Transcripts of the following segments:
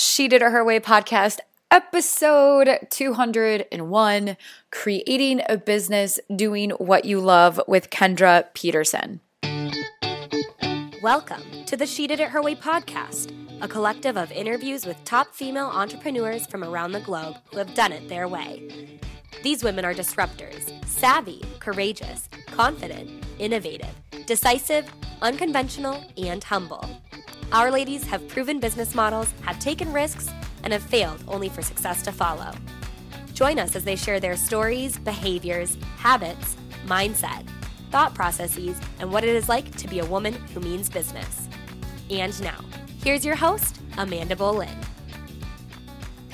She Did It Her Way podcast, episode 201 Creating a Business Doing What You Love with Kendra Peterson. Welcome to the She Did It Her Way podcast, a collective of interviews with top female entrepreneurs from around the globe who have done it their way. These women are disruptors, savvy, courageous, confident, innovative, decisive, unconventional, and humble. Our ladies have proven business models, have taken risks, and have failed only for success to follow. Join us as they share their stories, behaviors, habits, mindset, thought processes, and what it is like to be a woman who means business. And now, here's your host, Amanda Boleyn.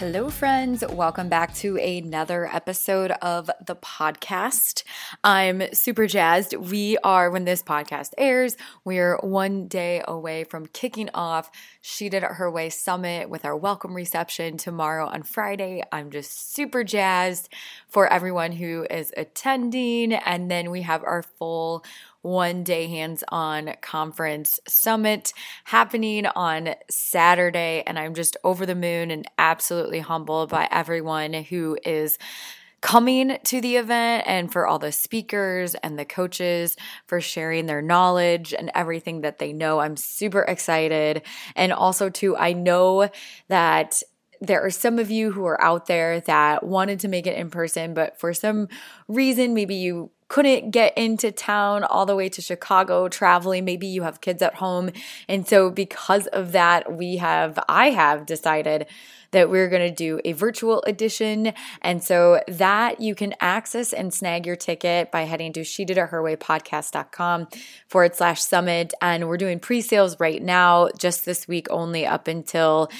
Hello, friends. Welcome back to another episode of the podcast. I'm super jazzed. We are, when this podcast airs, we're one day away from kicking off She Did It Her Way Summit with our welcome reception tomorrow on Friday. I'm just super jazzed for everyone who is attending. And then we have our full one day hands on conference summit happening on Saturday. And I'm just over the moon and absolutely humbled by everyone who is coming to the event and for all the speakers and the coaches for sharing their knowledge and everything that they know. I'm super excited. And also, too, I know that there are some of you who are out there that wanted to make it in person, but for some reason, maybe you couldn't get into town all the way to Chicago traveling. Maybe you have kids at home. And so, because of that, we have, I have decided that we're going to do a virtual edition. And so that you can access and snag your ticket by heading to she did it her way podcast.com forward slash summit. And we're doing pre sales right now, just this week only up until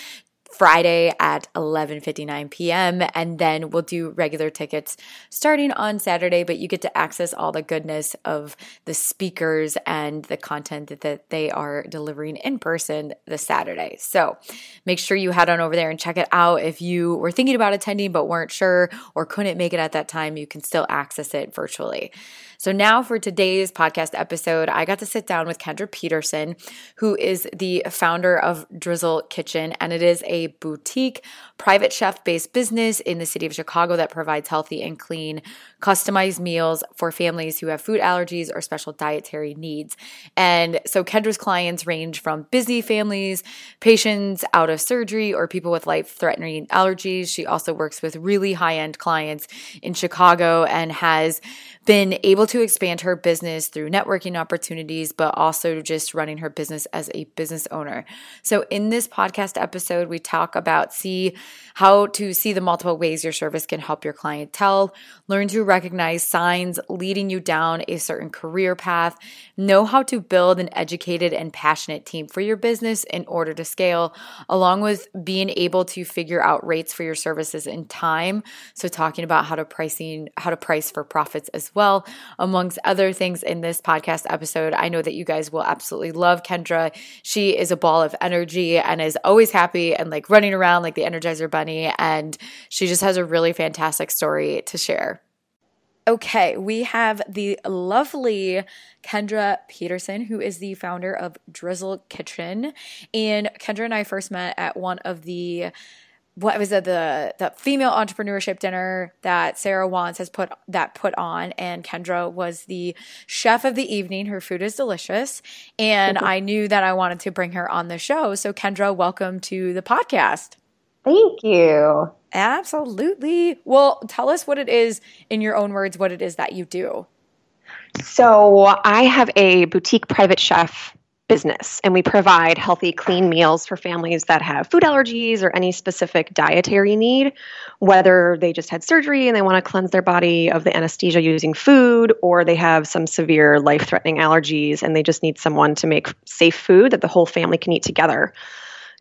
Friday at 11:59 p.m. and then we'll do regular tickets starting on Saturday but you get to access all the goodness of the speakers and the content that, that they are delivering in person this Saturday. So, make sure you head on over there and check it out if you were thinking about attending but weren't sure or couldn't make it at that time, you can still access it virtually. So, now for today's podcast episode, I got to sit down with Kendra Peterson, who is the founder of Drizzle Kitchen, and it is a boutique private chef based business in the city of Chicago that provides healthy and clean, customized meals for families who have food allergies or special dietary needs. And so, Kendra's clients range from busy families, patients out of surgery, or people with life threatening allergies. She also works with really high end clients in Chicago and has been able to expand her business through networking opportunities, but also just running her business as a business owner. So, in this podcast episode, we talk about see how to see the multiple ways your service can help your clientele, learn to recognize signs leading you down a certain career path, know how to build an educated and passionate team for your business in order to scale, along with being able to figure out rates for your services in time. So, talking about how to pricing, how to price for profits as well, amongst other things in this podcast episode. I know that you guys will absolutely love Kendra. She is a ball of energy and is always happy and like running around like the Energizer Bunny. And she just has a really fantastic story to share. Okay, we have the lovely Kendra Peterson, who is the founder of Drizzle Kitchen. And Kendra and I first met at one of the what was it the the female entrepreneurship dinner that Sarah Wants has put that put on and Kendra was the chef of the evening. Her food is delicious. And I knew that I wanted to bring her on the show. So Kendra welcome to the podcast. Thank you. Absolutely. Well tell us what it is in your own words what it is that you do. So I have a boutique private chef business. And we provide healthy clean meals for families that have food allergies or any specific dietary need whether they just had surgery and they want to cleanse their body of the anesthesia using food or they have some severe life threatening allergies and they just need someone to make safe food that the whole family can eat together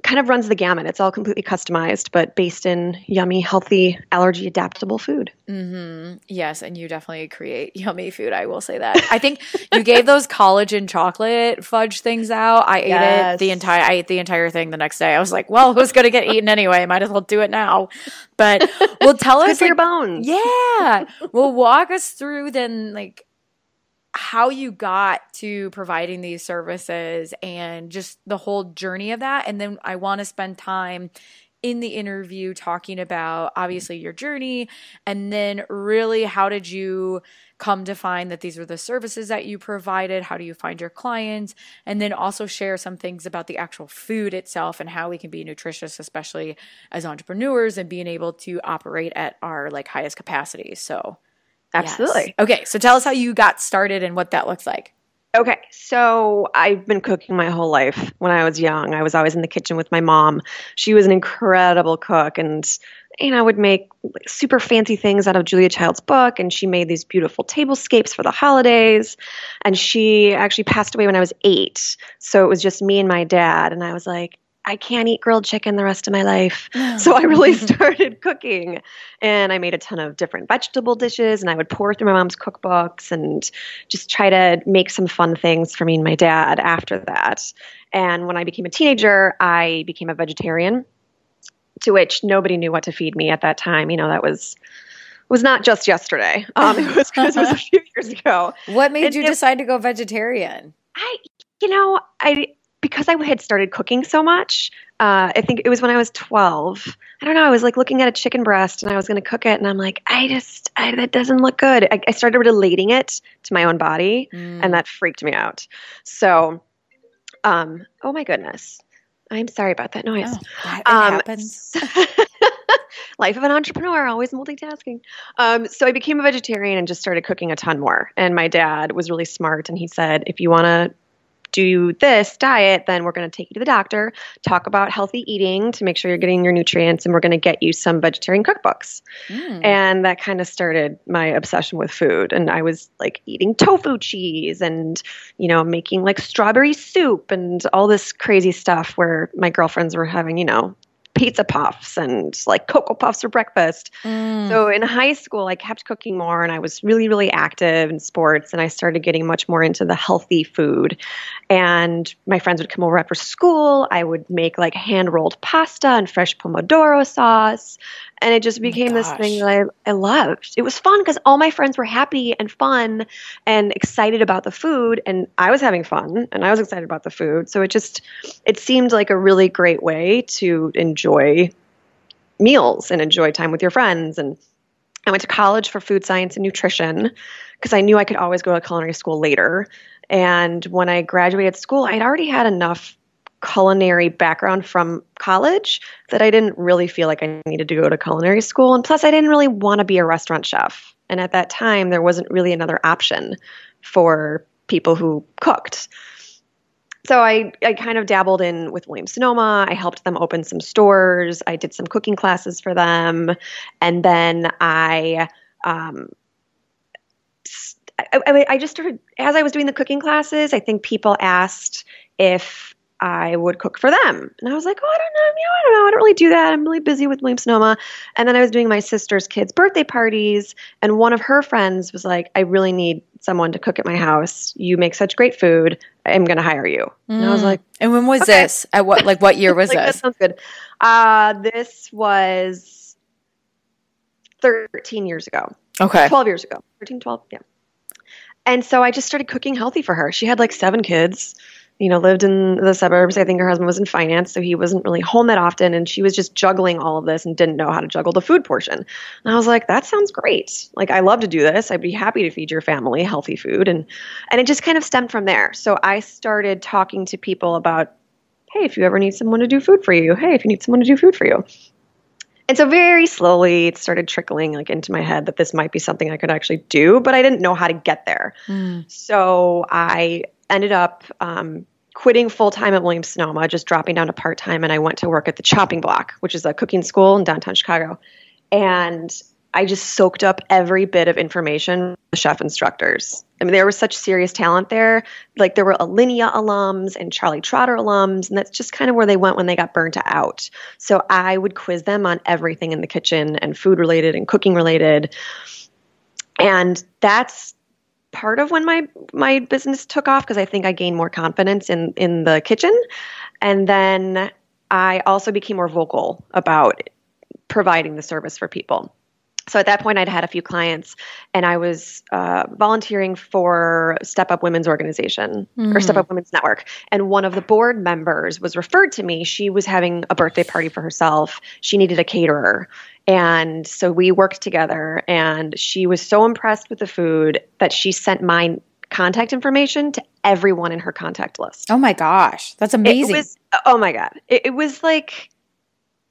kind of runs the gamut. It's all completely customized, but based in yummy, healthy, allergy adaptable food. Mm-hmm. Yes, and you definitely create yummy food. I will say that. I think you gave those collagen chocolate fudge things out. I yes. ate it the entire. I ate the entire thing the next day. I was like, well, it was going to get eaten anyway. Might as well do it now. But well, tell us like, your bones. Yeah, well, walk us through then, like how you got to providing these services and just the whole journey of that. And then I want to spend time in the interview talking about obviously your journey and then really how did you come to find that these were the services that you provided? How do you find your clients? And then also share some things about the actual food itself and how we can be nutritious, especially as entrepreneurs and being able to operate at our like highest capacity. So Absolutely. Yes. Okay, so tell us how you got started and what that looks like. Okay, so I've been cooking my whole life. When I was young, I was always in the kitchen with my mom. She was an incredible cook, and and I would make super fancy things out of Julia Child's book. And she made these beautiful tablescapes for the holidays. And she actually passed away when I was eight, so it was just me and my dad. And I was like, I can't eat grilled chicken the rest of my life. So I really started cooking and I made a ton of different vegetable dishes and I would pour through my mom's cookbooks and just try to make some fun things for me and my dad after that. And when I became a teenager, I became a vegetarian to which nobody knew what to feed me at that time. You know, that was was not just yesterday. Um, it was it was a few years ago. What made And you it- decide to go vegetarian? I, you know, I because I had started cooking so much. Uh, I think it was when I was twelve. I don't know. I was like looking at a chicken breast and I was going to cook it, and I'm like, I just I, that doesn't look good. I, I started relating it to my own body, Mm. and that freaked me out. So, um, oh my goodness, I'm sorry about that noise. Oh, that, it Um, happens. Life of an entrepreneur, always multitasking. Um, so I became a vegetarian and just started cooking a ton more. And my dad was really smart, and he said, if you want to do this diet, then we're going to take you to the doctor, talk about healthy eating to make sure you're getting your nutrients, and we're going to get you some vegetarian cookbooks. Mm. And that kind of started my obsession with food. And I was like eating tofu cheese and, you know, making like strawberry soup and all this crazy stuff where my girlfriends were having, you know, pizza puffs and like cocoa puffs for breakfast. Mm. So in high school, I kept cooking more and I was really, really active in sports and I started getting much more into the healthy food. And my friends would come over after school. I would make like hand rolled pasta and fresh pomodoro sauce. And it just became this thing that I, I loved. It was fun because all my friends were happy and fun and excited about the food. And I was having fun and I was excited about the food. So it just, it seemed like a really great way to enjoy meals and enjoy time with your friends. And I went to college for food science and nutrition because I knew I could always go to culinary school later. And when I graduated school, I'd already had enough culinary background from college that I didn't really feel like I needed to go to culinary school. And plus, I didn't really want to be a restaurant chef. And at that time, there wasn't really another option for people who cooked. So I, I kind of dabbled in with Williams Sonoma. I helped them open some stores. I did some cooking classes for them. And then I um, I, I, just started as I was doing the cooking classes. I think people asked if I would cook for them, and I was like, "Oh, I don't know. I don't know. I don't really do that. I'm really busy with William Sonoma." And then I was doing my sister's kids' birthday parties, and one of her friends was like, "I really need someone to cook at my house. You make such great food. I'm going to hire you." And I was Mm. like, and when was okay. this? At what like what year was like, that this? sounds good. Uh, this was 13 years ago. Okay. 12 years ago 13 12 yeah and so i just started cooking healthy for her she had like seven kids you know lived in the suburbs. I think her husband was in finance so he wasn't really home that often and she was just juggling all of this and didn't know how to juggle the food portion. And i was like that sounds great. Like i love to do this. I'd be happy to feed your family healthy food. And and it just kind of stemmed from there. So i started talking to people about hey if you ever need someone to do food for you hey if you need someone to do food for you. And so very slowly it started trickling like into my head that this might be something I could actually do, but I didn't know how to get there. Mm. So I ended up um, quitting full time at Williams Sonoma, just dropping down to part time, and I went to work at the Chopping Block, which is a cooking school in downtown Chicago. And I just soaked up every bit of information the chef instructors. I mean, there was such serious talent there. Like there were Alinea alums and Charlie Trotter alums, and that's just kind of where they went when they got burnt out. So I would quiz them on everything in the kitchen and food related and cooking related. And that's part of when my my business took off because I think I gained more confidence in in the kitchen. And then I also became more vocal about providing the service for people. so at that point i'd had a few clients and i was uh, volunteering for step up women's organization mm. or step up women's network and one of the board members was referred to me she was having a birthday party for herself she needed a caterer and so we worked together and she was so impressed with the food that she sent my contact information to everyone in her contact list oh my gosh that's amazing was, oh my god it, it was like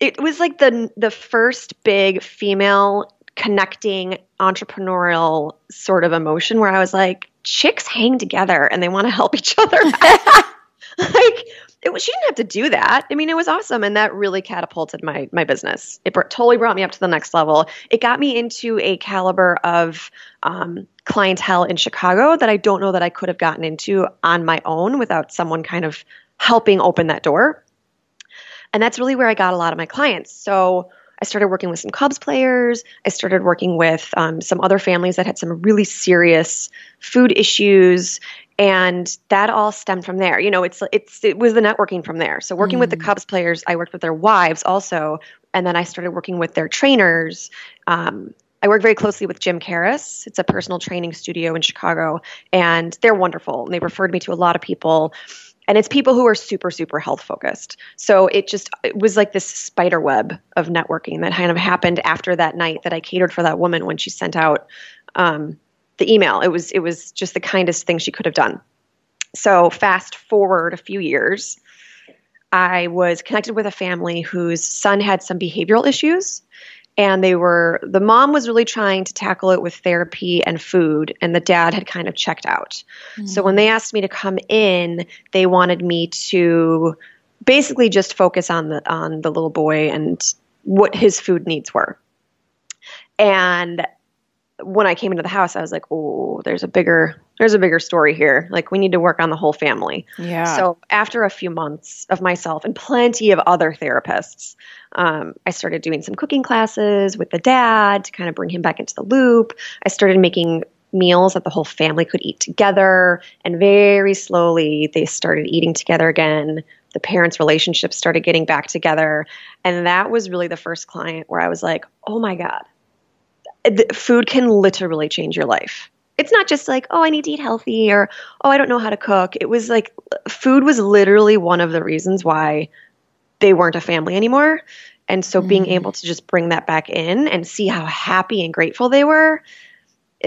it was like the the first big female connecting entrepreneurial sort of emotion where I was like, chicks hang together and they want to help each other. like it was, she didn't have to do that. I mean, it was awesome, and that really catapulted my my business. It br- totally brought me up to the next level. It got me into a caliber of um, clientele in Chicago that I don't know that I could have gotten into on my own without someone kind of helping open that door. And that's really where I got a lot of my clients. So I started working with some Cubs players. I started working with um, some other families that had some really serious food issues, and that all stemmed from there. You know, it's it's it was the networking from there. So working mm. with the mm. Cubs players, I worked with their wives also, and then I started working with their trainers. Um, I work very closely with Jim Karas. It's a personal training studio in Chicago, and they're wonderful. And they referred me to a lot of people and it's people who are super super health focused so it just it was like this spider web of networking that kind of happened after that night that i catered for that woman when she sent out um, the email. It was it was just the kindest thing she could have done. So fast forward a few years i was connected with a family whose son had some behavioral issues and they were the mom was really trying to tackle it with therapy and food and the dad had kind of checked out. Mm-hmm. so when they asked me to come in they wanted me to basically just focus on the on the little boy and what his food needs were. And when I came into the house, I was like, "Oh, there's a bigger there's a bigger story here. Like we need to work on the whole family." Yeah. So after a few months of myself and plenty of other therapists, um, I started doing some cooking classes with the dad to kind of bring him back into the loop. I started making meals that the whole family could eat together, and very slowly they started eating together again. The parents' relationships started getting back together, and that was really the first client where I was like, "Oh my god." Food can literally change your life. It's not just like, oh, I need to eat healthy or, oh, I don't know how to cook. It was like, food was literally one of the reasons why they weren't a family anymore. And so mm. being able to just bring that back in and see how happy and grateful they were,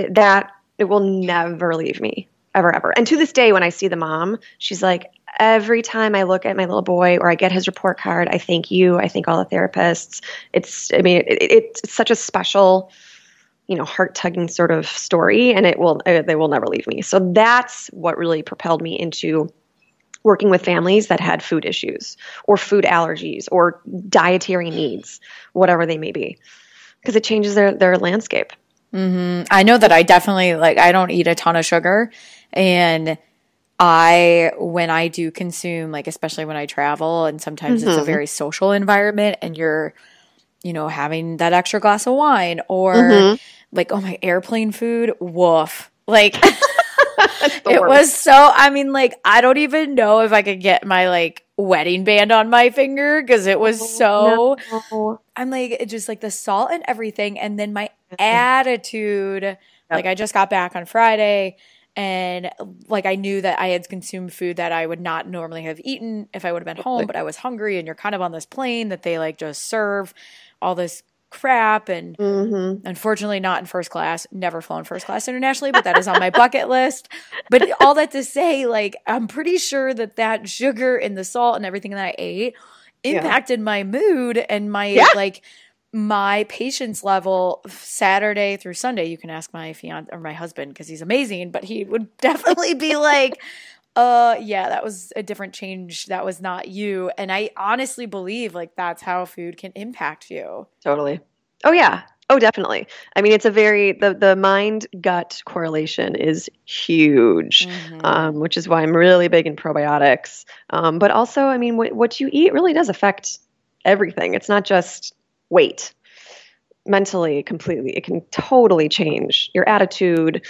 that it will never leave me ever, ever. And to this day, when I see the mom, she's like, every time I look at my little boy or I get his report card, I thank you. I thank all the therapists. It's, I mean, it, it, it's such a special you know heart tugging sort of story and it will uh, they will never leave me so that's what really propelled me into working with families that had food issues or food allergies or dietary needs whatever they may be because it changes their their landscape mm-hmm. i know that i definitely like i don't eat a ton of sugar and I, when I do consume, like, especially when I travel, and sometimes mm-hmm. it's a mm-hmm. very social environment and you're, you know, having that extra glass of wine or mm-hmm like, oh, my airplane food, woof. Like, it was so, I mean, like, I don't even know if I could get my like wedding band on my finger because it was so, no. I'm like, it just like the salt and everything. And then my mm-hmm. attitude, yep. like, I just got back on Friday and like I knew that I had consumed food that I would not normally have eaten if I would have been home, but I was hungry and you're kind of on this plane that they like just serve all this crap and mm-hmm. unfortunately not in first class never flown first class internationally but that is on my bucket list but all that to say like i'm pretty sure that that sugar and the salt and everything that i ate impacted yeah. my mood and my yeah. like my patience level saturday through sunday you can ask my fiance or my husband because he's amazing but he would definitely be like uh yeah that was a different change that was not you. And i honestly believe like that's how food can impact you. Totally. Oh yeah. Oh definitely. I mean it's a very the the mind gut correlation is huge mm-hmm. um, which is why i'm really big in probiotics. Um, but also i mean what, what you eat really does affect everything. It's not just weight. Mentally completely. It can totally change your attitude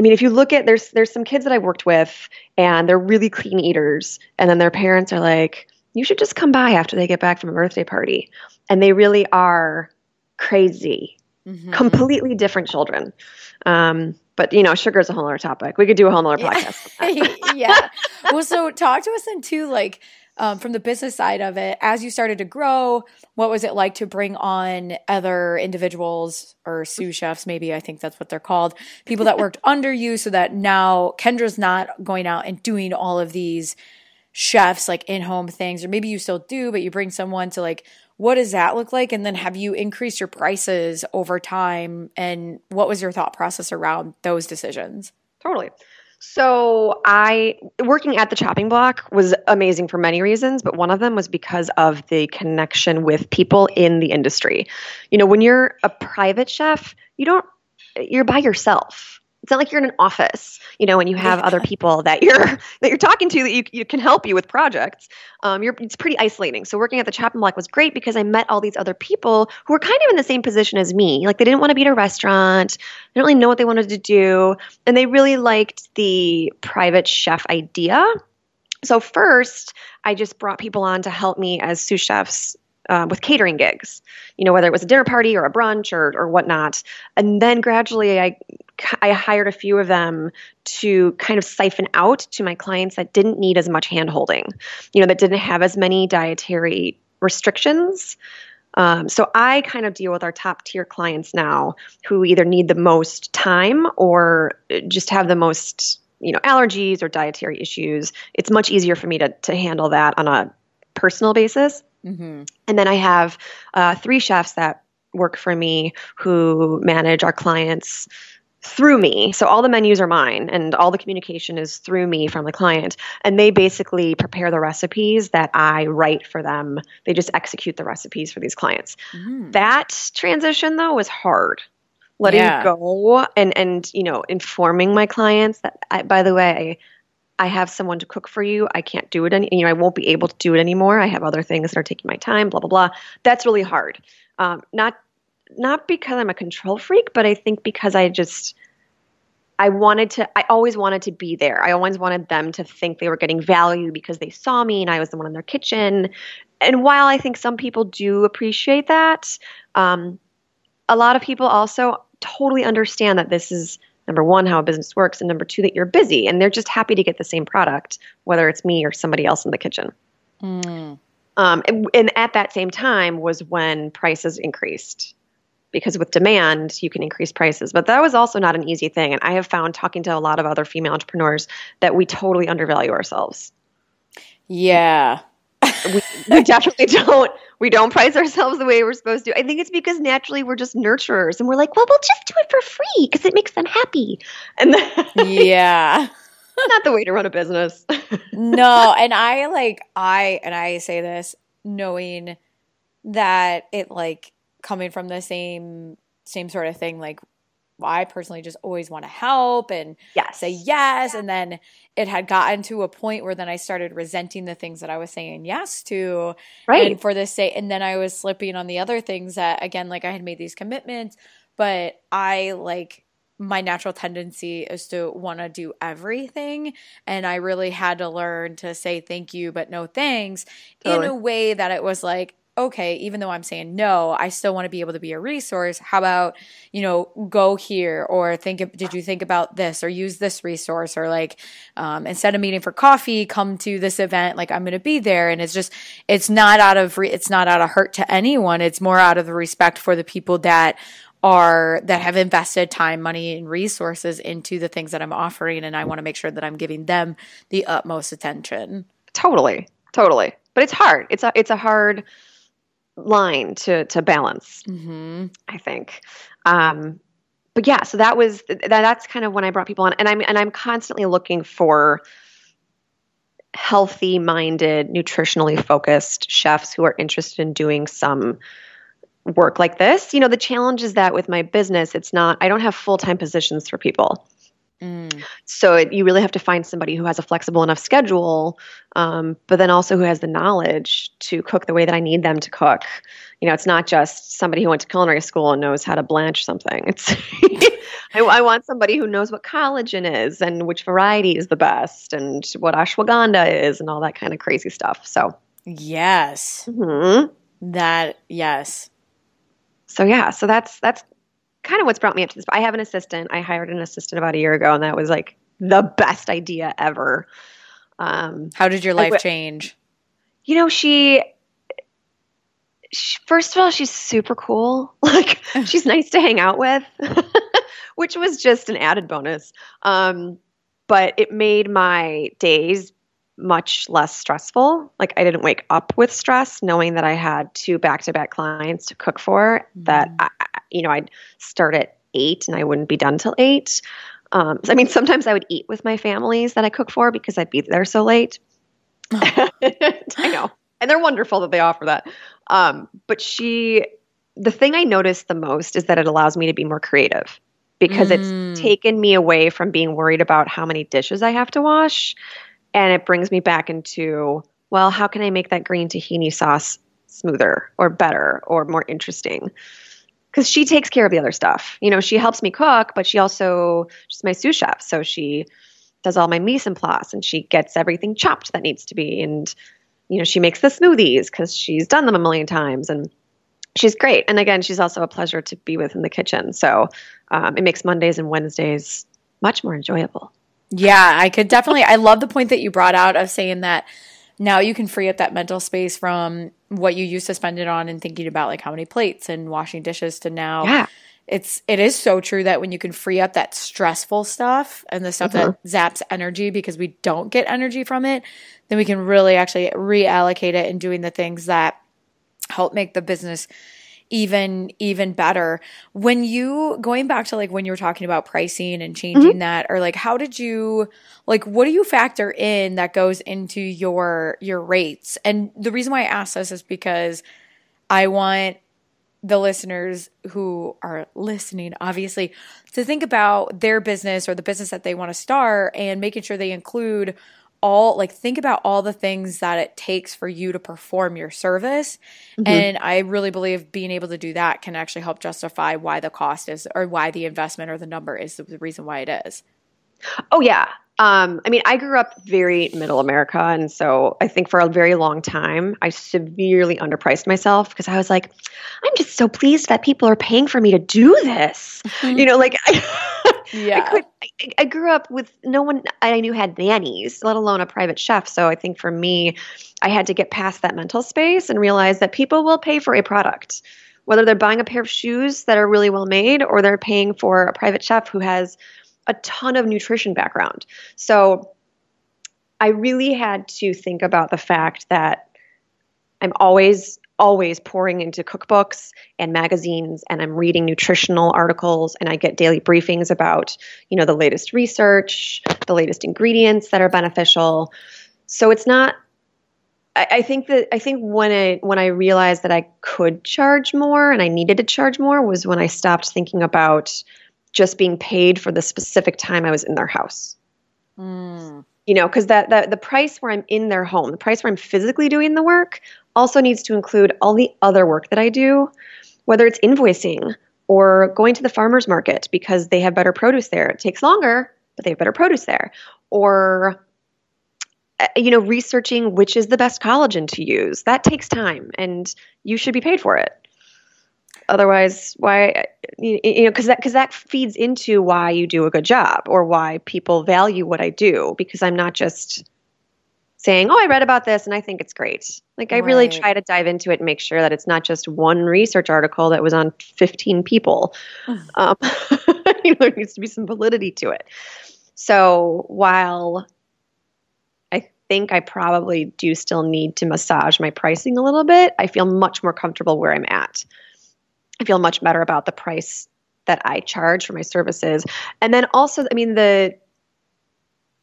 I mean, if you look at there's there's some kids that I've worked with and they're really clean eaters, and then their parents are like, "You should just come by after they get back from a birthday party," and they really are crazy mm-hmm. completely different children. Um, but you know, sugar is a whole other topic. We could do a whole other podcast. yeah. Well, so talk to us then too, like um, from the business side of it, as you started to grow, what was it like to bring on other individuals or sous chefs? Maybe I think that's what they're called, people that worked under you, so that now Kendra's not going out and doing all of these chefs like in home things, or maybe you still do, but you bring someone to like what does that look like? And then have you increased your prices over time? And what was your thought process around those decisions? Totally. So I working at the chopping block was amazing for many reasons, but one of them was because of the connection with people in the industry. You know, when you're a private chef, you don't you're by yourself it's not like you're in an office, you know, and you have other people that you're that you're talking to that you, you can help you with projects. Um, you're it's pretty isolating. So working at the Chopping Block was great because I met all these other people who were kind of in the same position as me. Like they didn't want to be at a restaurant, they didn't really know what they wanted to do, and they really liked the private chef idea. So first, I just brought people on to help me as sous chefs uh, with catering gigs, you know, whether it was a dinner party or a brunch or, or whatnot. And then gradually I, I hired a few of them to kind of siphon out to my clients that didn't need as much hand holding, you know, that didn't have as many dietary restrictions. Um, so I kind of deal with our top tier clients now who either need the most time or just have the most you know allergies or dietary issues it's much easier for me to, to handle that on a personal basis Mm-hmm. And then I have uh, three chefs that work for me who manage our clients through me. So all the menus are mine and all the communication is through me from the client. And they basically prepare the recipes that I write for them. They just execute the recipes for these clients. Mm-hmm. That transition though was hard. Letting yeah. go and and you know informing my clients that I, by the way I have someone to cook for you. I can't do it any, you know, I won't be able to do it anymore. I have other things that are taking my time, blah, blah, blah. That's really hard. Um, not, not because I'm a control freak, but I think because I just, I wanted to, I always wanted to be there. I always wanted them to think they were getting value because they saw me and I was the one in their kitchen. And while I think some people do appreciate that, um, a lot of people also totally understand that this is number one, how a business works, and number two, that you're busy and they're just happy to get the same product, whether it's me or somebody else in the kitchen. Mm. Um, and, and at that same time was when prices increased because with demand you can increase prices but that was also not an easy thing and i have found talking to a lot of other female entrepreneurs that we totally undervalue ourselves yeah we, we definitely don't we don't price ourselves the way we're supposed to. I think it's because naturally we're just nurturers and we're like, well, we'll just do it for free because it makes them happy. And yeah. not the way to run a business. no, and I like I and I say this knowing that it like coming from the same same sort of thing like I personally just always want to help and yes. say yes. And then it had gotten to a point where then I started resenting the things that I was saying yes to. Right. And for this say, and then I was slipping on the other things that, again, like I had made these commitments, but I like, my natural tendency is to want to do everything. And I really had to learn to say thank you, but no thanks totally. in a way that it was like, okay, even though I'm saying no, I still want to be able to be a resource. How about, you know, go here or think, of, did you think about this or use this resource or like, um, instead of meeting for coffee, come to this event. Like I'm going to be there. And it's just, it's not out of, re- it's not out of hurt to anyone. It's more out of the respect for the people that are that have invested time, money, and resources into the things that I'm offering, and I want to make sure that I'm giving them the utmost attention. Totally, totally. But it's hard. It's a it's a hard line to to balance. Mm-hmm. I think. Um, but yeah, so that was that, that's kind of when I brought people on, and I'm and I'm constantly looking for healthy minded, nutritionally focused chefs who are interested in doing some work like this. You know, the challenge is that with my business, it's not I don't have full time positions for people. Mm. So it, you really have to find somebody who has a flexible enough schedule, um, but then also who has the knowledge to cook the way that I need them to cook. You know, it's not just somebody who went to culinary school and knows how to blanch something. It's I, I, want somebody who knows what collagen is and which variety is the best and what ashwagandha is and all that kind of crazy stuff. So yes, mm-hmm. that yes. So yeah, so that's that's kind of what's brought me up to this. I have an assistant. I hired an assistant about a year ago, and that was like the best idea ever. Um, How did your life change? You know, she, she, first of all, she's super cool. Like, she's nice to hang out with, which was just an added bonus. Um, but it made my days much less stressful. Like I didn't wake up with stress knowing that I had two back-to-back clients to cook for mm-hmm. that I, you know, I'd start at 8 and I wouldn't be done till 8. Um, I mean, sometimes I would eat with my families that I cook for because I'd be there so late. I know. And they're wonderful that they offer that. Um, but she, the thing I noticed the most is that it allows me to be more creative because mm. it's taken me away from being worried about how many dishes I have to wash and it brings me back into well how can i make that green tahini sauce smoother or better or more interesting because she takes care of the other stuff. You know she helps me cook but she also she's my sous chef. So she does all my mise en place and she gets everything chopped that needs to be. And you know she makes the smoothies because she's done them a million times and she's great. And again she's also a pleasure to be with in the kitchen. So um, it makes mondays and wednesdays much more enjoyable. Yeah, I could definitely. I love the point that you brought out of saying that now you can free up that mental space from what you used to spend it on and thinking about like how many plates and washing dishes to now. Yeah. It's it is so true that when you can free up that stressful stuff and the stuff mm-hmm. that zaps energy because we don't get energy from it, then we can really actually reallocate it in doing the things that help make the business even even better when you going back to like when you were talking about pricing and changing mm-hmm. that or like how did you like what do you factor in that goes into your your rates and the reason why i ask this is because i want the listeners who are listening obviously to think about their business or the business that they want to start and making sure they include all like think about all the things that it takes for you to perform your service. Mm-hmm. and i really believe being able to do that can actually help justify why the cost is or why the investment or the number is the reason why it is. Oh yeah um, I mean, I grew up very middle America. And so I think for a very long time, I severely underpriced myself because I was like, I'm just so pleased that people are paying for me to do this. Mm-hmm. You know, like, I, yeah. I, could, I, I grew up with no one I knew had nannies, let alone a private chef. So I think for me, I had to get past that mental space and realize that people will pay for a product whether they're buying a pair of shoes that are really well made or they're paying for a private chef who has a ton of nutrition background. So I really had to think about the fact that I'm always always pouring into cookbooks and magazines and I'm reading nutritional articles and I get daily briefings about, you know, the latest research, the latest ingredients that are beneficial. So it's not I, think that I think when I when I realized that I could charge more and I needed to charge more was when I stopped thinking about just being paid for the specific time I was in their house. Mm. You know, because that, that the price where I'm in their home, the price where I'm physically doing the work, also needs to include all the other work that I do, whether it's invoicing or going to the farmers market because they have better produce there. It takes longer, but they have better produce there. Or uh, you know, researching which is the best collagen to use. That takes time and you should be paid for it otherwise why you know because that because that feeds into why you do a good job or why people value what i do because i'm not just saying oh i read about this and i think it's great. Like i right. really try to dive into it and make sure that it's not just one research article that was on 15 people. Um, you know, there needs to be some validity to it. So while i think i probably do still need to massage my pricing a little bit i feel much more comfortable where i'm at I feel much better about the price that I charge for my services. And then also, I mean, the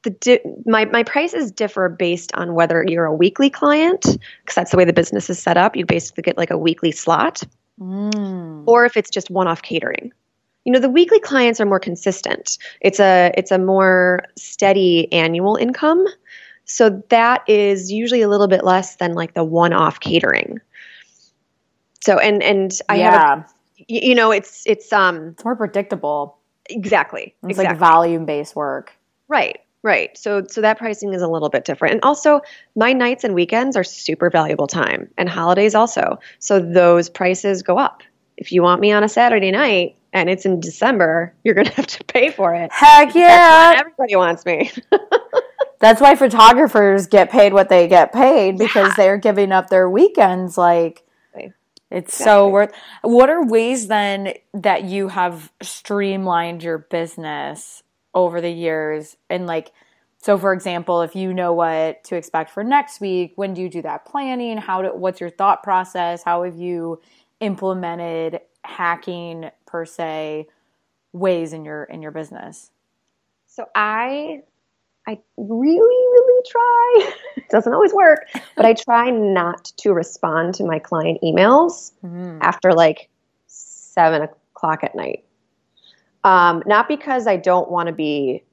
the di- my my prices differ based on whether you're a weekly client because that's the way the business is set up. You basically get like a weekly slot, mm. or if it's just one-off catering. You know, the weekly clients are more consistent. It's a it's a more steady annual income. So that is usually a little bit less than like the one-off catering. So and and I yeah. have a, you know it's it's um it's more predictable. Exactly. It's exactly. like volume based work. Right. Right. So so that pricing is a little bit different. And also my nights and weekends are super valuable time and holidays also. So those prices go up. If you want me on a Saturday night and it's in December, you're going to have to pay for it. Heck yeah. Everybody wants me. That's why photographers get paid what they get paid because yeah. they're giving up their weekends like it's exactly. so worth. What are ways then that you have streamlined your business over the years and like so for example, if you know what to expect for next week, when do you do that planning? How do what's your thought process? How have you implemented hacking per se ways in your in your business? So I I really, really try. it doesn't always work, but I try not to respond to my client emails mm-hmm. after like seven o'clock at night. Um, not because I don't want to be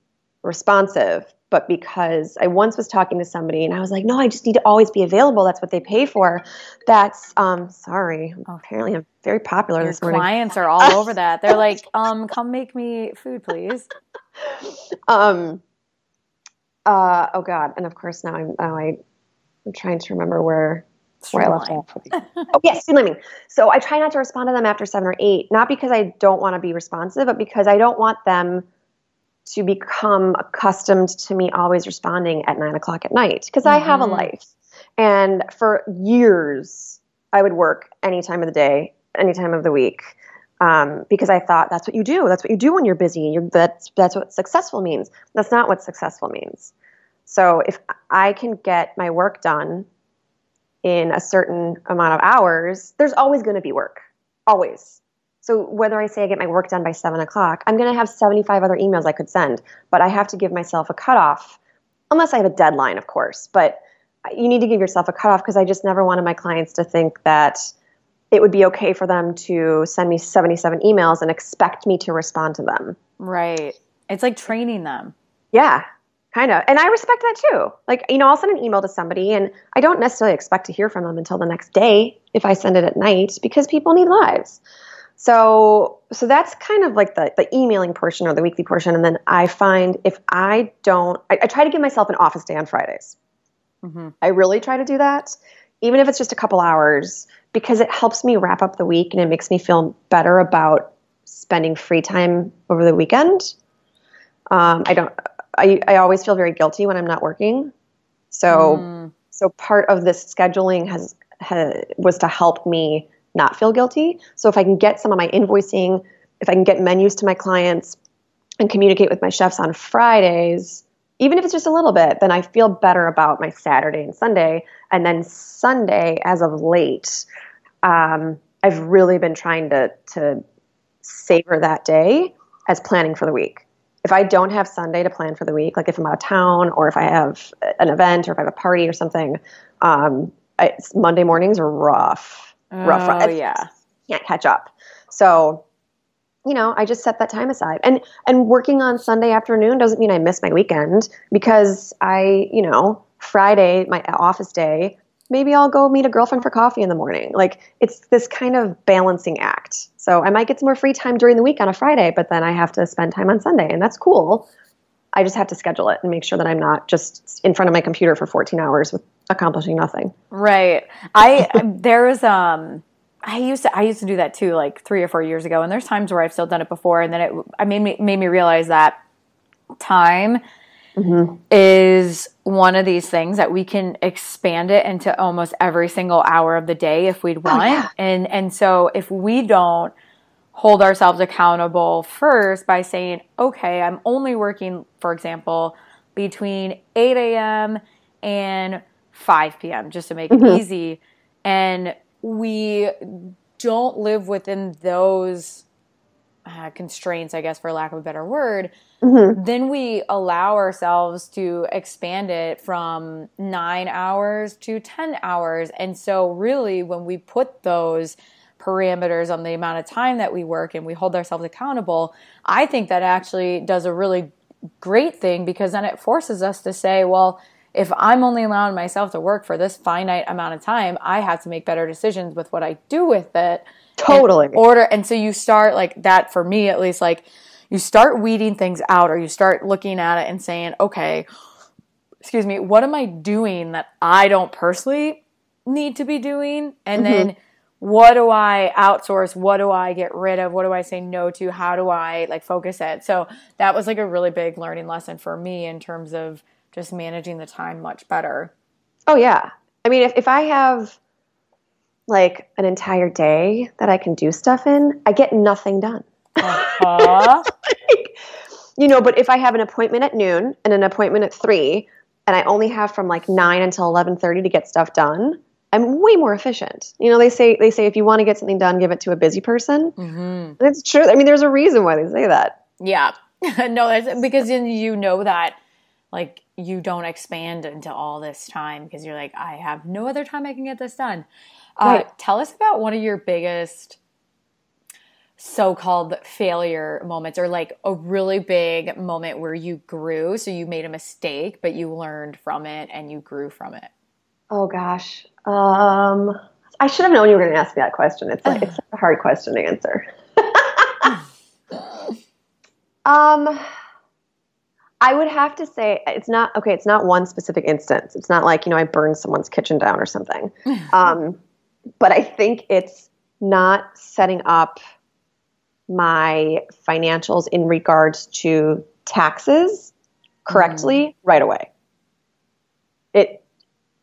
responsive, but because I once was talking to somebody and I was like, no, I just need to always be available. That's what they pay for. That's um sorry. Apparently I'm very popular Your this morning. Clients are all over that. They're like, um, come make me food, please. Um uh, oh God, and of course now I'm oh, I, I'm trying to remember where where I left off. oh yes, streamlining. So I try not to respond to them after seven or eight, not because I don't want to be responsive, but because I don't want them to become accustomed to me always responding at nine o'clock at night because mm-hmm. I have a mm-hmm. life. And for years, I would work any time of the day, any time of the week um, because I thought that's what you do. That's what you do when you're busy. You're, that's that's what successful means. That's not what successful means. So if I can get my work done in a certain amount of hours, there's always going to be work, always. So whether I say I get my work done by seven o'clock, I'm going to have 75 other emails I could send, but I have to give myself a cutoff, unless I have a deadline, of course. But you need to give yourself a cutoff because I just never wanted my clients to think that it would be okay for them to send me 77 emails and expect me to respond to them. Right. It's like training them. Yeah, kind of. And I respect that too. Like, you know, I'll send an email to somebody and I don't necessarily expect to hear from them until the next day if I send it at night because people need lives. So, so that's kind of like the, the emailing portion or the weekly portion. And then I find if I don't, I, I try to give myself an office day on Fridays. Mm-hmm. I really try to do that, even if it's just a couple hours because it helps me wrap up the week and it makes me feel better about spending free time over the weekend. Um, I don't. I, I always feel very guilty when I'm not working. So mm. so part of this scheduling has, has was to help me not feel guilty. So if I can get some of my invoicing, if I can get menus to my clients and communicate with my chefs on Fridays, even if it's just a little bit, then I feel better about my Saturday and Sunday. And then Sunday, as of late, um, I've really been trying to to savor that day as planning for the week. If I don't have Sunday to plan for the week, like if I'm out of town or if I have an event or if I have a party or something, um, I, Monday mornings are rough. Oh, rough. I yeah. Can't catch up. So, you know, I just set that time aside. And and working on Sunday afternoon doesn't mean I miss my weekend because I, you know, Friday, my office day, maybe I'll go meet a girlfriend for coffee in the morning. Like it's this kind of balancing act. So I might get some more free time during the week on a Friday, but then I have to spend time on Sunday, and that's cool. I just have to schedule it and make sure that I'm not just in front of my computer for 14 hours with accomplishing nothing. Right. I there's um I used to I used to do that too like 3 or 4 years ago and there's times where I've still done it before and then it I made me made me realize that time mm-hmm. is one of these things that we can expand it into almost every single hour of the day if we'd want. Oh, yeah. And and so if we don't hold ourselves accountable first by saying, okay, I'm only working, for example, between 8 a.m. and 5 p.m. just to make mm-hmm. it easy. And we don't live within those uh, constraints, I guess, for lack of a better word, mm-hmm. then we allow ourselves to expand it from nine hours to 10 hours. And so, really, when we put those parameters on the amount of time that we work and we hold ourselves accountable, I think that actually does a really great thing because then it forces us to say, well, if I'm only allowing myself to work for this finite amount of time, I have to make better decisions with what I do with it Totally. Order. And so you start like that for me at least, like you start weeding things out or you start looking at it and saying, okay, excuse me, what am I doing that I don't personally need to be doing? And mm-hmm. then what do I outsource? What do I get rid of? What do I say no to? How do I like focus it? So that was like a really big learning lesson for me in terms of just managing the time much better. Oh yeah. I mean, if, if I have like an entire day that I can do stuff in, I get nothing done. Uh-huh. like, you know, but if I have an appointment at noon and an appointment at three, and I only have from like nine until eleven thirty to get stuff done, I'm way more efficient. You know, they say they say if you want to get something done, give it to a busy person. Mm-hmm. It's true. I mean, there's a reason why they say that. Yeah, no, that's because then you know that like you don't expand into all this time because you're like, I have no other time I can get this done. Uh. Tell us about one of your biggest so-called failure moments or like a really big moment where you grew. So you made a mistake but you learned from it and you grew from it. Oh gosh. Um i should have known you were going to ask me that question. It's like it's a hard question to answer. Um I would have to say it's not okay. It's not one specific instance. It's not like you know I burned someone's kitchen down or something. Um, but I think it's not setting up my financials in regards to taxes correctly mm. right away. It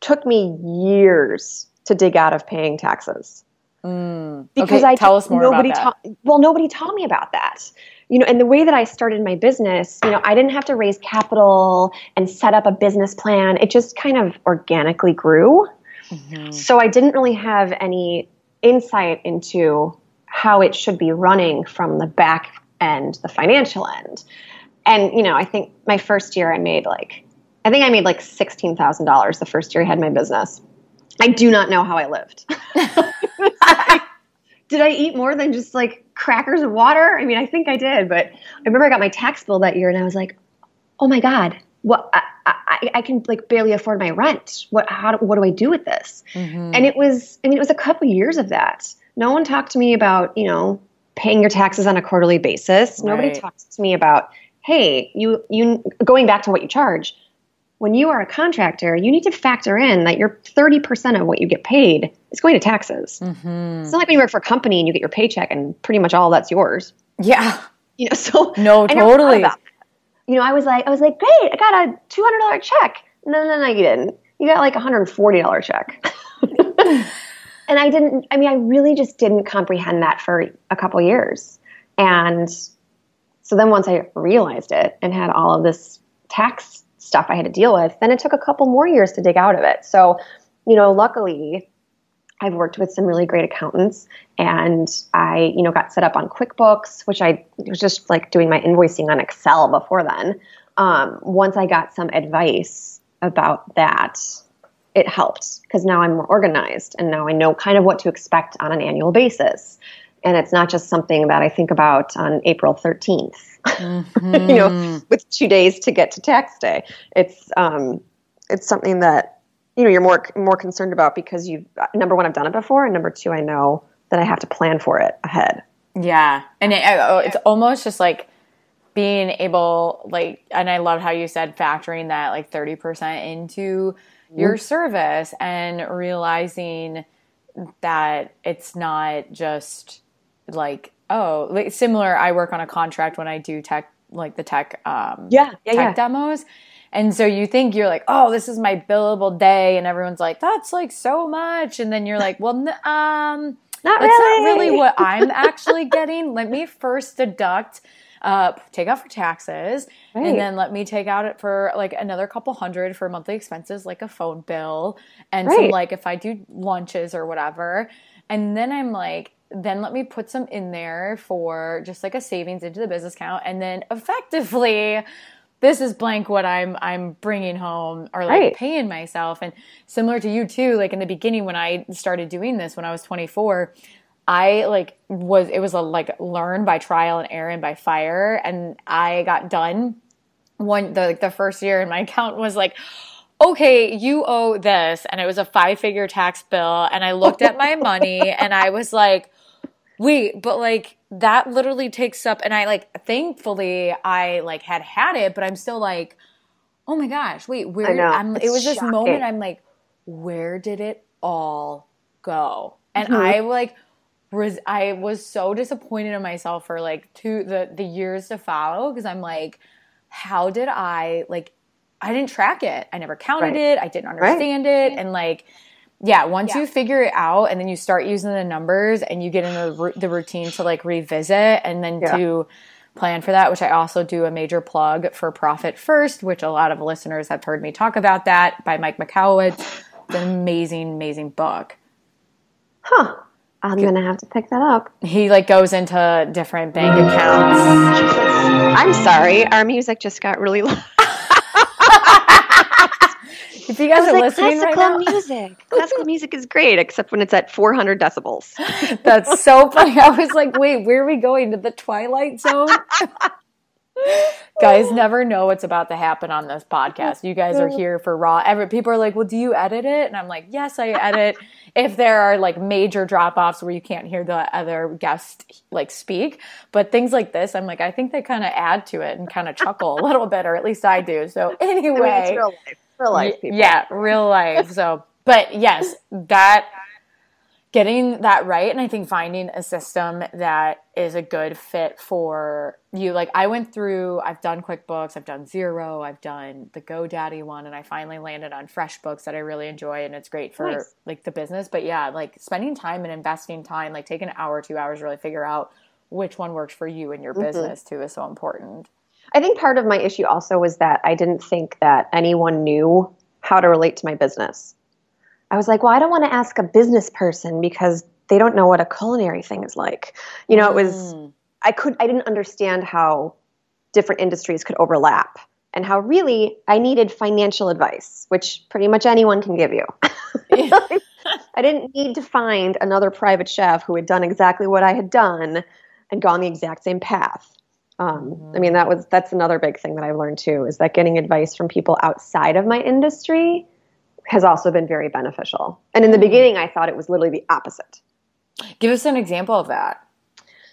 took me years to dig out of paying taxes. Mm. Because okay, I tell us more nobody about that. Ta- well, nobody taught me about that. You know, and the way that I started my business, you know, I didn't have to raise capital and set up a business plan. It just kind of organically grew. Mm-hmm. So I didn't really have any insight into how it should be running from the back end, the financial end. And, you know, I think my first year I made like, I think I made like $16,000 the first year I had my business. I do not know how I lived. did I eat more than just like crackers and water? I mean, I think I did, but I remember I got my tax bill that year and I was like, oh my God, what I, I, I, can like barely afford my rent. What how what do I do with this? Mm-hmm. And it was I mean it was a couple years of that. No one talked to me about you know paying your taxes on a quarterly basis. Right. Nobody talks to me about hey you you going back to what you charge. When you are a contractor, you need to factor in that your thirty percent of what you get paid is going to taxes. Mm-hmm. It's not like when you work for a company and you get your paycheck and pretty much all that's yours. Yeah, you know. So no, totally you know, I was like, I was like, great, I got a two hundred dollar check. No, no, no, you didn't. You got like a hundred forty dollar check. and I didn't. I mean, I really just didn't comprehend that for a couple years. And so then once I realized it and had all of this tax stuff I had to deal with, then it took a couple more years to dig out of it. So, you know, luckily I've worked with some really great accountants and I, you know, got set up on QuickBooks, which I was just like doing my invoicing on Excel before then. Um, once I got some advice about that, it helped because now I'm more organized and now I know kind of what to expect on an annual basis. And it's not just something that I think about on April 13th, mm-hmm. you know, mm-hmm. with two days to get to tax day. It's, um, it's something that you know you're more more concerned about because you number one I've done it before and number two I know that I have to plan for it ahead. Yeah, and it, oh, it's almost just like being able like and I love how you said factoring that like 30% into your service and realizing that it's not just like oh like similar I work on a contract when I do tech like the tech um yeah, yeah tech yeah. demos and so you think you're like, oh, this is my billable day, and everyone's like, that's like so much, and then you're like, well, n- um, not that's really. not really what I'm actually getting. Let me first deduct. Uh, take out for taxes, right. and then let me take out it for like another couple hundred for monthly expenses, like a phone bill, and right. some like if I do lunches or whatever. And then I'm like, then let me put some in there for just like a savings into the business account, and then effectively this is blank what I'm I'm bringing home or like right. paying myself. And similar to you too, like in the beginning when I started doing this when I was 24, I like was it was a like learn by trial and error and by fire, and I got done one the like the first year, and my account was like okay, you owe this. And it was a five figure tax bill. And I looked at my money and I was like, wait, but like that literally takes up and I like thankfully I like had had it, but I'm still like, oh my gosh, wait, where I'm it was this moment I'm like, where did it all go? And mm-hmm. I like was I was so disappointed in myself for like two the the years to follow because I'm like, how did I like I didn't track it. I never counted right. it. I didn't understand right. it. And like, yeah, once yeah. you figure it out and then you start using the numbers and you get in the, the routine to like revisit and then yeah. to plan for that, which I also do a major plug for Profit First, which a lot of listeners have heard me talk about that by Mike Michalowicz. It's an amazing, amazing book. Huh. I'm gonna have to pick that up. He like goes into different bank accounts. I'm sorry, our music just got really loud. If you guys are like, listening right now, music. Classical music is great, except when it's at 400 decibels. That's so funny. I was like, wait, where are we going to the Twilight Zone? guys never know what's about to happen on this podcast. You guys are here for raw. Every people are like, "Well, do you edit it?" And I'm like, "Yes, I edit." if there are like major drop offs where you can't hear the other guest like speak, but things like this, I'm like, I think they kind of add to it and kind of chuckle a little bit, or at least I do. So anyway, I mean, real life, people. yeah, real life. So, but yes, that getting that right and i think finding a system that is a good fit for you like i went through i've done quickbooks i've done Xero, i've done the godaddy one and i finally landed on freshbooks that i really enjoy and it's great for nice. like the business but yeah like spending time and investing time like take an hour two hours really figure out which one works for you and your mm-hmm. business too is so important i think part of my issue also was that i didn't think that anyone knew how to relate to my business I was like, well, I don't want to ask a business person because they don't know what a culinary thing is like. You know, it was mm. I could I didn't understand how different industries could overlap and how really I needed financial advice, which pretty much anyone can give you. I didn't need to find another private chef who had done exactly what I had done and gone the exact same path. Um, mm-hmm. I mean, that was that's another big thing that I've learned too is that getting advice from people outside of my industry has also been very beneficial. And in the hmm. beginning, I thought it was literally the opposite. Give us an example of that.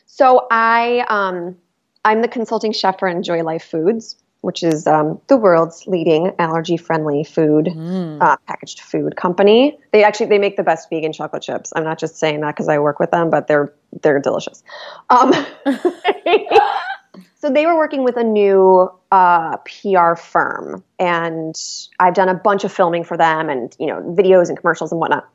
So I, um, I'm the consulting chef for Enjoy Life Foods, which is um, the world's leading allergy-friendly food mm. uh, packaged food company. They actually they make the best vegan chocolate chips. I'm not just saying that because I work with them, but they're they're delicious. Um, So they were working with a new uh, PR firm, and I've done a bunch of filming for them, and you know, videos and commercials and whatnot.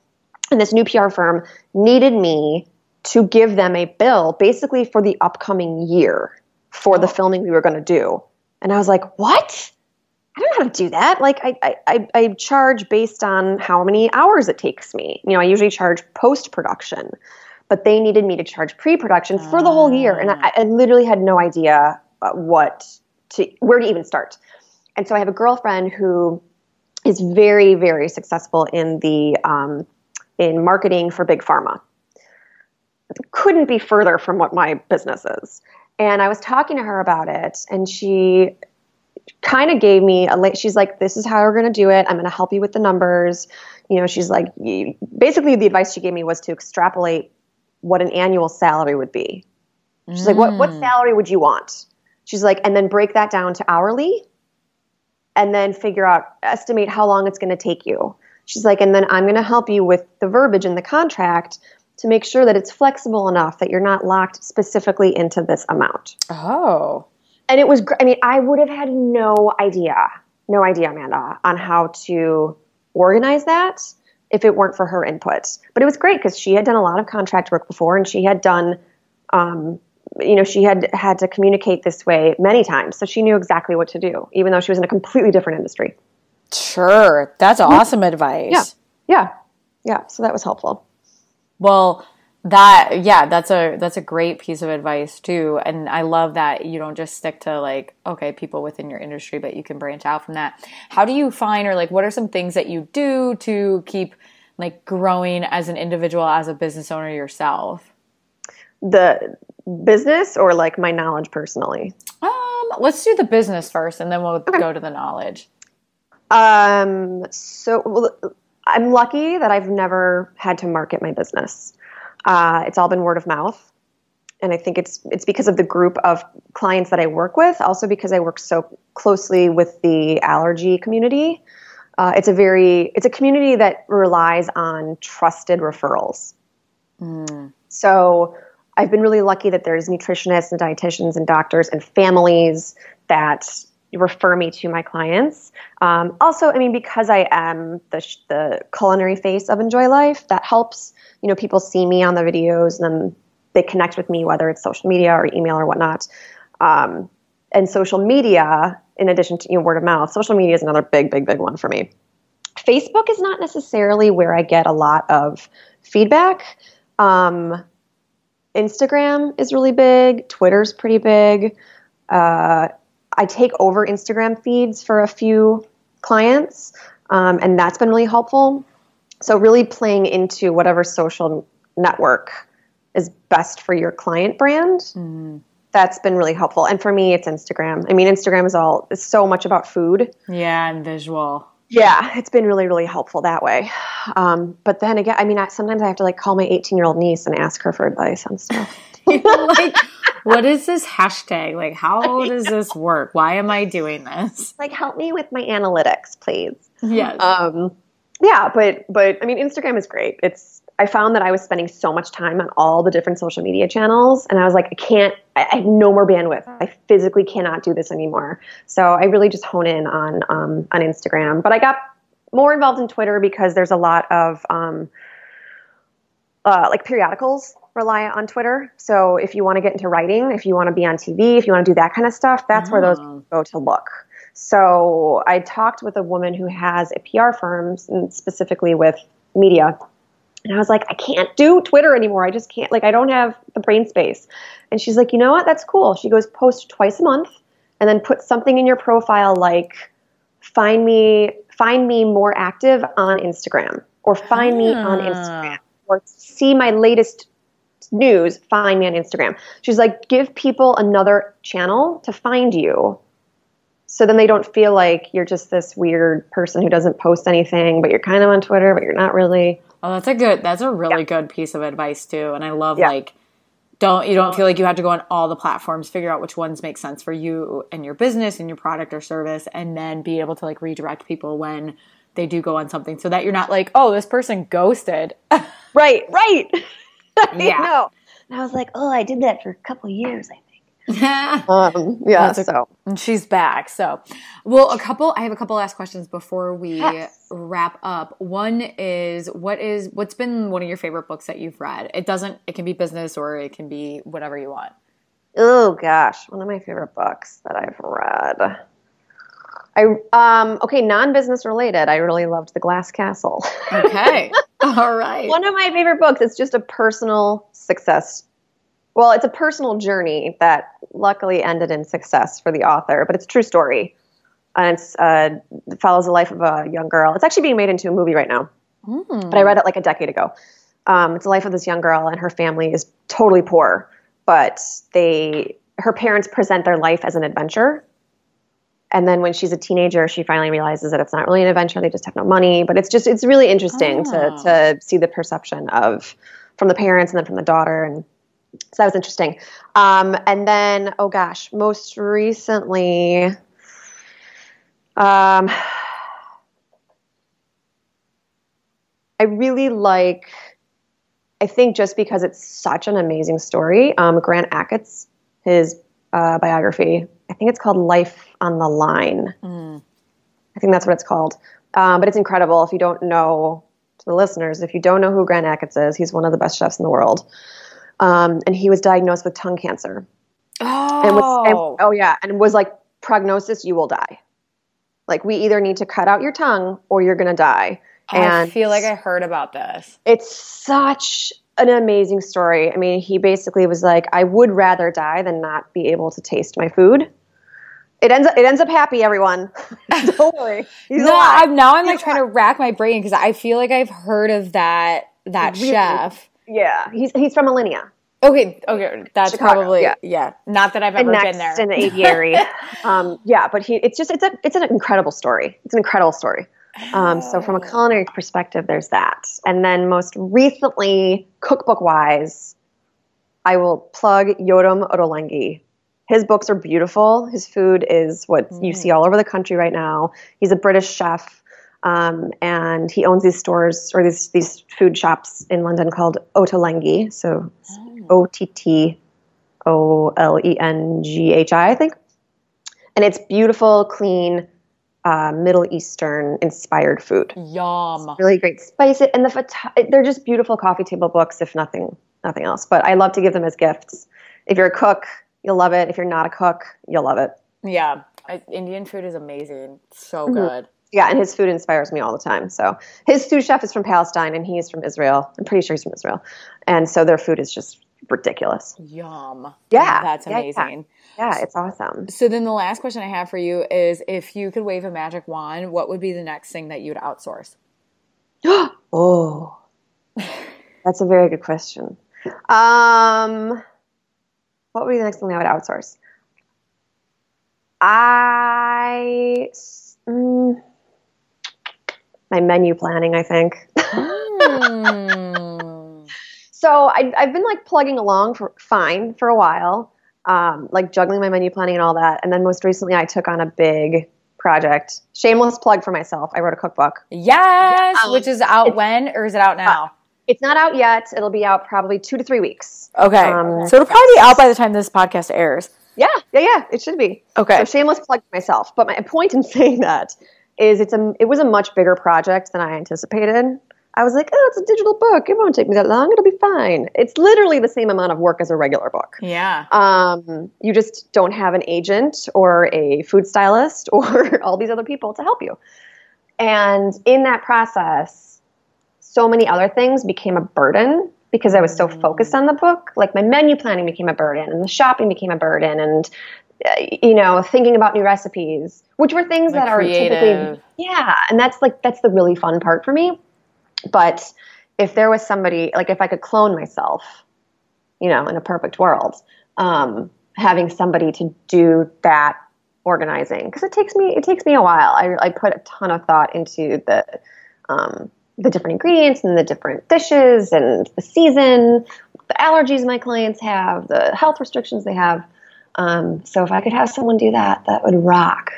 And this new PR firm needed me to give them a bill, basically for the upcoming year for the filming we were going to do. And I was like, "What? I don't know how to do that. Like, I, I, I charge based on how many hours it takes me. You know, I usually charge post production." But they needed me to charge pre-production for the whole year and I, I literally had no idea uh, what to where to even start. And so i have a girlfriend who is very very successful in the um, in marketing for big pharma. Couldn't be further from what my business is. And i was talking to her about it and she kind of gave me a she's like this is how we're going to do it. I'm going to help you with the numbers. You know she's like basically the advice she gave me was to extrapolate what an annual salary would be. She's mm. like, what, what mm. salary would you want? She's like, and then break that down to hourly and then figure out, estimate how long it's going to take you. She's like, and then I'm going to help you with the verbiage in the contract to make sure that it's flexible enough that you're not locked specifically into this amount. Oh. And it was, I mean, I would have had no idea, no idea, Amanda, on how to organize that if it weren't for her input. But it was great because she had done a lot of contract work before and she had done, um, you know, she had had to communicate this way many times. So she knew exactly what to do, even though she was in a completely different industry. Sure. That's awesome advice. Yeah. Yeah. Yeah. So that was helpful. Well, that yeah that's a that's a great piece of advice too. And i love that you don't just stick to like okay people within your industry but you can branch out from that. How do you find or like what are some things that you do to keep like growing as an individual as a business owner yourself? The business or like my knowledge personally? Um let's do the business first and then we'll okay. go to the knowledge. Um so well, i'm lucky that i've never had to market my business uh, it's all been word of mouth and I think it's it's because of the group of clients that I work with, also because I work so closely with the allergy community. Uh, it's a very it's a community that relies on trusted referrals. So I've been really lucky that there's nutritionists and dietitians and doctors and families that refer me to my clients. Um, also, I mean, because I am the, sh- the culinary face of Enjoy Life, that helps. You know, people see me on the videos and then they connect with me, whether it's social media or email or whatnot. Um, and social media, in addition to you know, word of mouth, social media is another big, big, big one for me. Facebook is not necessarily where I get a lot of feedback. Um, Instagram is really big. Twitter's pretty big. Uh, I take over Instagram feeds for a few clients, um, and that's been really helpful. So, really playing into whatever social network is best for your client brand. Mm-hmm. That's been really helpful. And for me, it's Instagram. I mean, Instagram is all, it's so much about food. Yeah, and visual. Yeah, it's been really, really helpful that way. Um, but then again, I mean, I, sometimes I have to like call my 18 year old niece and ask her for advice on stuff. like, what is this hashtag? Like, how does this work? Why am I doing this? like, help me with my analytics, please. Yes. Um, yeah, but but I mean, Instagram is great. It's I found that I was spending so much time on all the different social media channels, and I was like, I can't. I, I have no more bandwidth. I physically cannot do this anymore. So I really just hone in on um, on Instagram. But I got more involved in Twitter because there's a lot of um, uh, like periodicals rely on Twitter. So if you want to get into writing, if you want to be on TV, if you want to do that kind of stuff, that's where those Oh. go to look. So I talked with a woman who has a PR firm, specifically with media. And I was like, I can't do Twitter anymore. I just can't. Like, I don't have the brain space. And she's like, you know what? That's cool. She goes, post twice a month, and then put something in your profile like, find me, find me more active on Instagram, or find me on Ah. Instagram, or see my latest news. Find me on Instagram. She's like, give people another channel to find you so then they don't feel like you're just this weird person who doesn't post anything, but you're kind of on Twitter, but you're not really. Oh, that's a good. That's a really good piece of advice too. And I love Yeah. like don't you don't feel like you have to go on all the platforms, figure out which ones make sense for you and your business and your product or service, and then be able to like redirect people when they do go on something, so that you're not like, oh, this person ghosted. Right, right. Yeah. no. And I was like, oh, I did that for a couple of years, I think. and Um, yeah, That's a- so. she's back. So, well, a couple. I have a couple last questions before we Yes. wrap up. One is what is what's been one of your favorite books that you've read? It doesn't. It can be business or it can be whatever you want. Oh, gosh. One of my favorite books that I've read. I um okay, non-business related. I really loved The Glass Castle. Okay. All right. One of my favorite books. It's just a personal success. Well, it's a personal journey that luckily ended in success for the author, but it's a true story. And it's uh, it follows the life of a young girl. It's actually being made into a movie right now, but I read it like a decade ago. Um, it's the life of this young girl, and her family is totally poor, but they her parents present their life as an adventure. And then when she's a teenager, she finally realizes that it's not really an adventure. They just have no money. But it's just it's really interesting Oh. to to see the perception of from the parents and then from the daughter and so that was interesting. Um, and then, oh gosh, most recently, um, I really like. I think just because it's such an amazing story, um, Grant Achatz, his uh, biography. I think it's called Life on the Line. I think that's what it's called. Um, but it's incredible. If you don't know, to the listeners, if you don't know who Grant Achatz is, he's one of the best chefs in the world. Um, and he was diagnosed with tongue cancer. And was, and- Oh. oh yeah, and was like prognosis: you will die. Like we either need to cut out your tongue or you're gonna die. I And feel like I heard about this. it's such an amazing story. I mean, he basically was like, I would rather die than not be able to taste my food. It ends up it ends up happy, everyone. Don't worry. He's No, alive. I'm now I'm like He's trying to rack my brain because I feel like I've heard of that that Really? chef. Yeah, he's he's from Alinea. Okay, okay, that's Chicago, probably yeah. yeah. Not that I've ever next been there. in the aviary. um, yeah, but he it's just it's a it's an incredible story. It's an incredible story. Um, so from a culinary perspective, there's that. And then most recently, cookbook wise, I will plug Yotam Ottolenghi. His books are beautiful. His food is what you see all over the country right now. He's a British chef. Um, and he owns these stores or these these food shops in London called Ottolenghi. So O T T O L E N G H I, I think. And it's beautiful, clean, uh, Middle Eastern inspired food. Yum. Really great spice it, and the photo- they're just beautiful coffee table books, if nothing nothing else. But I love to give them as gifts. If you're a cook, you'll love it. If you're not a cook, you'll love it. Yeah. Indian food is amazing. So mm-hmm. good. Yeah, and his food inspires me all the time. So his sous chef is from Palestine, and he's from Israel. I'm pretty sure he's from Israel, and so their food is just ridiculous. Yum. Yeah, that's amazing. Yeah, yeah. yeah, it's awesome. So then the last question I have for you is: If you could wave a magic wand, what would be the next thing that you would outsource? oh, that's a very good question. Um, what would be the next thing I would outsource? I. Mm, my menu planning, I think. mm. so I, have been like plugging along for fine for a while, um, like juggling my menu planning and all that. And then most recently, I took on a big project. Shameless plug for myself. I wrote a cookbook. Yes, um, which is out when, or is it out now? It's not out yet. It'll be out probably two to three weeks. Okay, um, so it'll probably be out by the time this podcast airs. Yeah, yeah, yeah. It should be. Okay. So shameless plug for myself. But my point in saying that is it's a it was a much bigger project than I anticipated. I was like, oh, it's a digital book. It won't take me that long. It'll be fine. It's literally the same amount of work as a regular book. Yeah. Um, you just don't have an agent or a food stylist or all these other people to help you. And in that process, so many other things became a burden because I was so focused on the book. Like my menu planning became a burden, and the shopping became a burden, and you know, thinking about new recipes, which were things that creative. are typically, yeah. And that's like, that's the really fun part for me. But if there was somebody, like if I could clone myself, you know, in a perfect world, um, having somebody to do that organizing, because it takes me, it takes me a while. I, I put a ton of thought into the, um, the different ingredients and the different dishes and the season, the allergies my clients have, the health restrictions they have. Um, so if I could have someone do that, that would rock.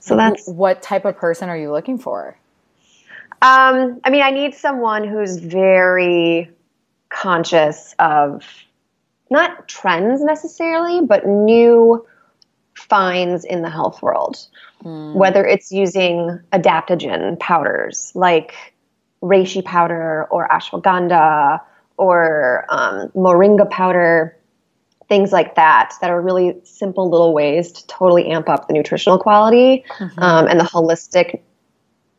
So that's what type of person are you looking for? Um, I mean, I need someone who's very conscious of not trends necessarily, but new finds in the health world. Mm. Whether it's using adaptogen powders like reishi powder or ashwagandha or um, moringa powder things like that that are really simple little ways to totally amp up the nutritional quality mm-hmm. um, and the holistic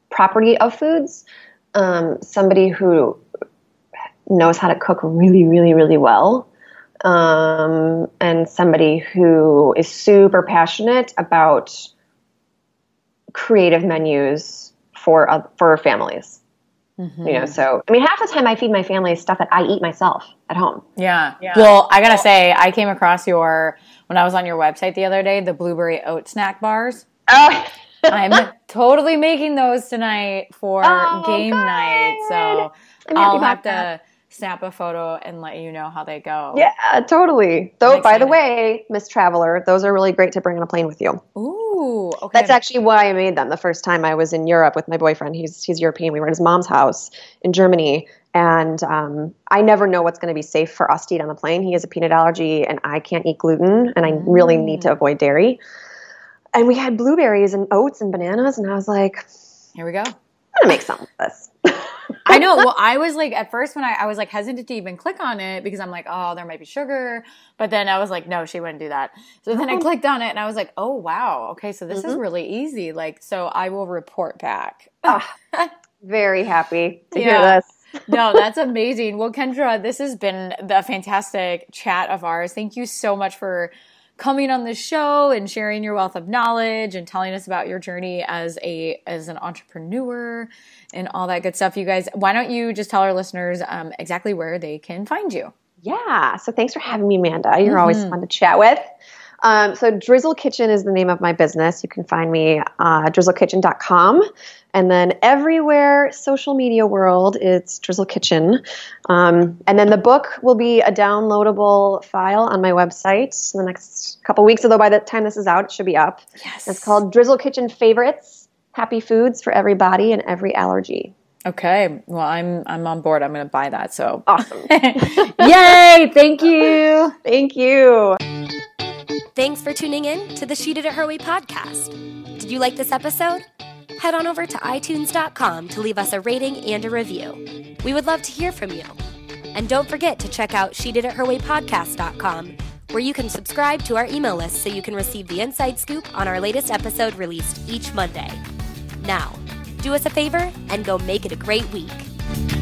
property of foods. Um, somebody who knows how to cook really, really, really well. Um, and somebody who is super passionate about creative menus for uh, for families. Mm-hmm. You know, so I mean, half the time I feed my family stuff that I eat myself at home. Yeah. yeah. Well, I gotta say, I came across your when I was on your website the other day, the blueberry oat snack bars. Oh. I'm totally making those tonight for oh, game God. night. So I'll have to. That snap a photo and let you know how they go. Yeah, totally. Though, by the way, Miss Traveler, those are really great to bring on a plane with you. Ooh, okay. That's actually why I made them. The first time I was in Europe with my boyfriend, he's he's European. We were at his mom's house in Germany, and um, I never know what's going to be safe for us to eat on the plane. He has a peanut allergy, and I can't eat gluten, and I mm. really need to avoid dairy. And we had blueberries and oats and bananas, and I was like, "Here we go." Gonna make something of this. I know. Well, I was like, at first when I, I was like hesitant to even click on it because I'm like, oh, there might be sugar. But then I was like, no, she wouldn't do that. So then I oh. clicked on it and I was like, oh, wow. Okay. So this mm-hmm. is really easy. Like, so I will report back. oh, very happy to yeah. hear this. no, that's amazing. Well, Kendra, this has been the fantastic chat of ours. Thank you so much for coming on the show and sharing your wealth of knowledge and telling us about your journey as a as an entrepreneur and all that good stuff. You guys why don't you just tell our listeners um, exactly where they can find you? Yeah. So thanks for having me amanda. You're mm-hmm. always fun to chat with um, so Drizzle Kitchen is the name of my business. You can find me uh, drizzlekitchen.com. And then everywhere social media world, it's Drizzle Kitchen. Um, and then the book will be a downloadable file on my website in the next couple weeks. Although by the time this is out, it should be up. Yes. It's called Drizzle Kitchen Favorites happy foods for every body and every allergy. Okay. Well, I'm I'm on board. I'm going to buy that. So Awesome. Yay! Thank you. Thank you. Thanks for tuning in to the She Did It Her Way podcast. Did you like this episode? Head on over to itunes.com to leave us a rating and a review. We would love to hear from you. And don't forget to check out she did it her way podcast.com where you can subscribe to our email list so you can receive the inside scoop on our latest episode released each Monday. Now, do us a favor and go make it a great week.